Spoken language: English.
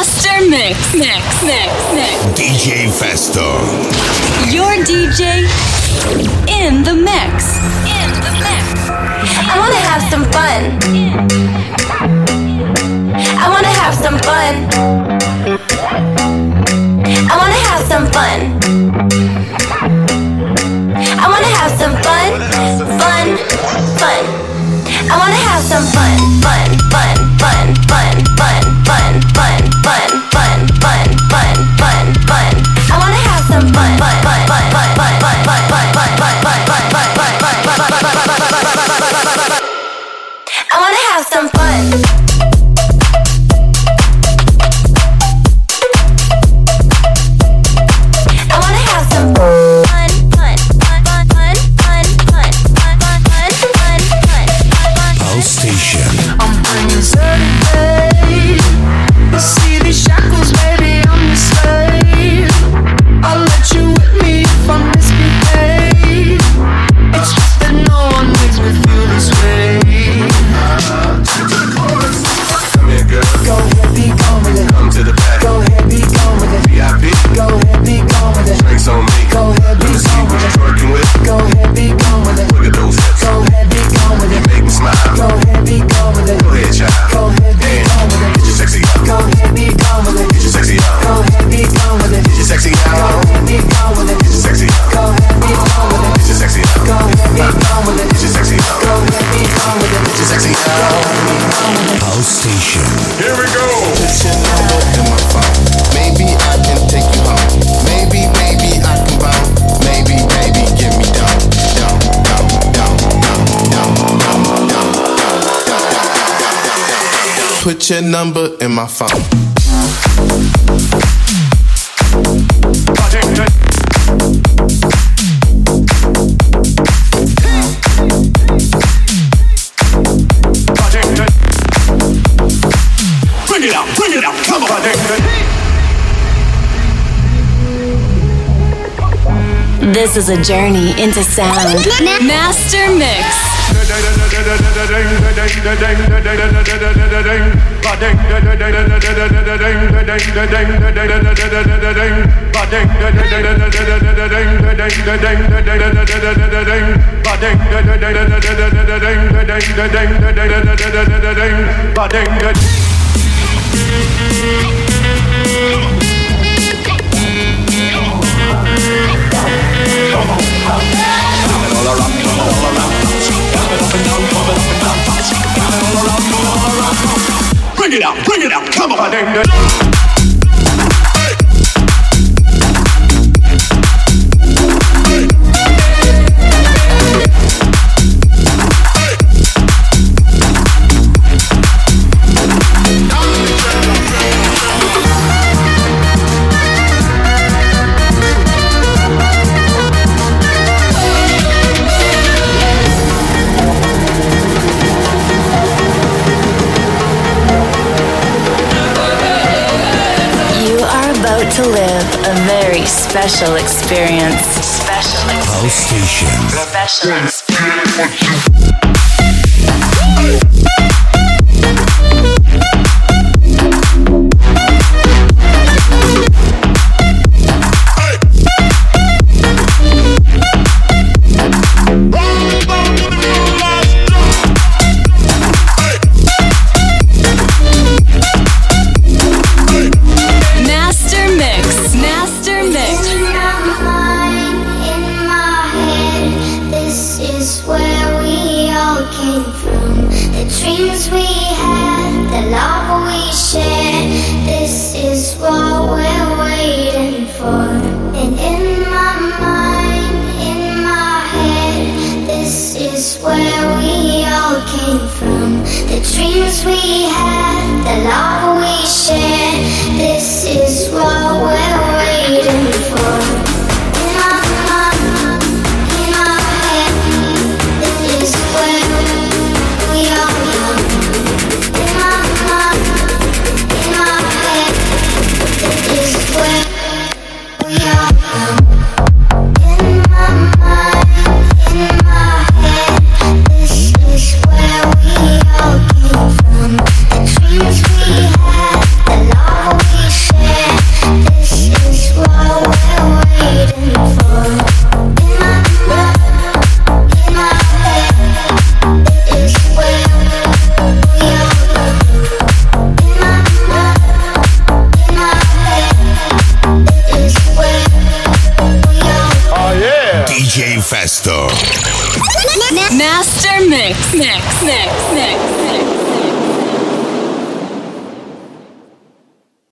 Master mix. Mix, mix, mix. DJ Festo. Your DJ in the mix. In the mix. I want to have some fun. I wanna have some fun. Nation. Here we go. Put your number in my phone. Maybe I can take you home. Maybe, maybe I can bone. Maybe, maybe give me down. Put your number in my phone. Bring it out, bring it out, come on. This is a journey into sound. Master Mix. Bring it out, bring it out, come on. to live a very special experience. Special experience. Station. Special experience. dreams we DJ Festo. Master mix Mix. Mix, mix, mix, mix.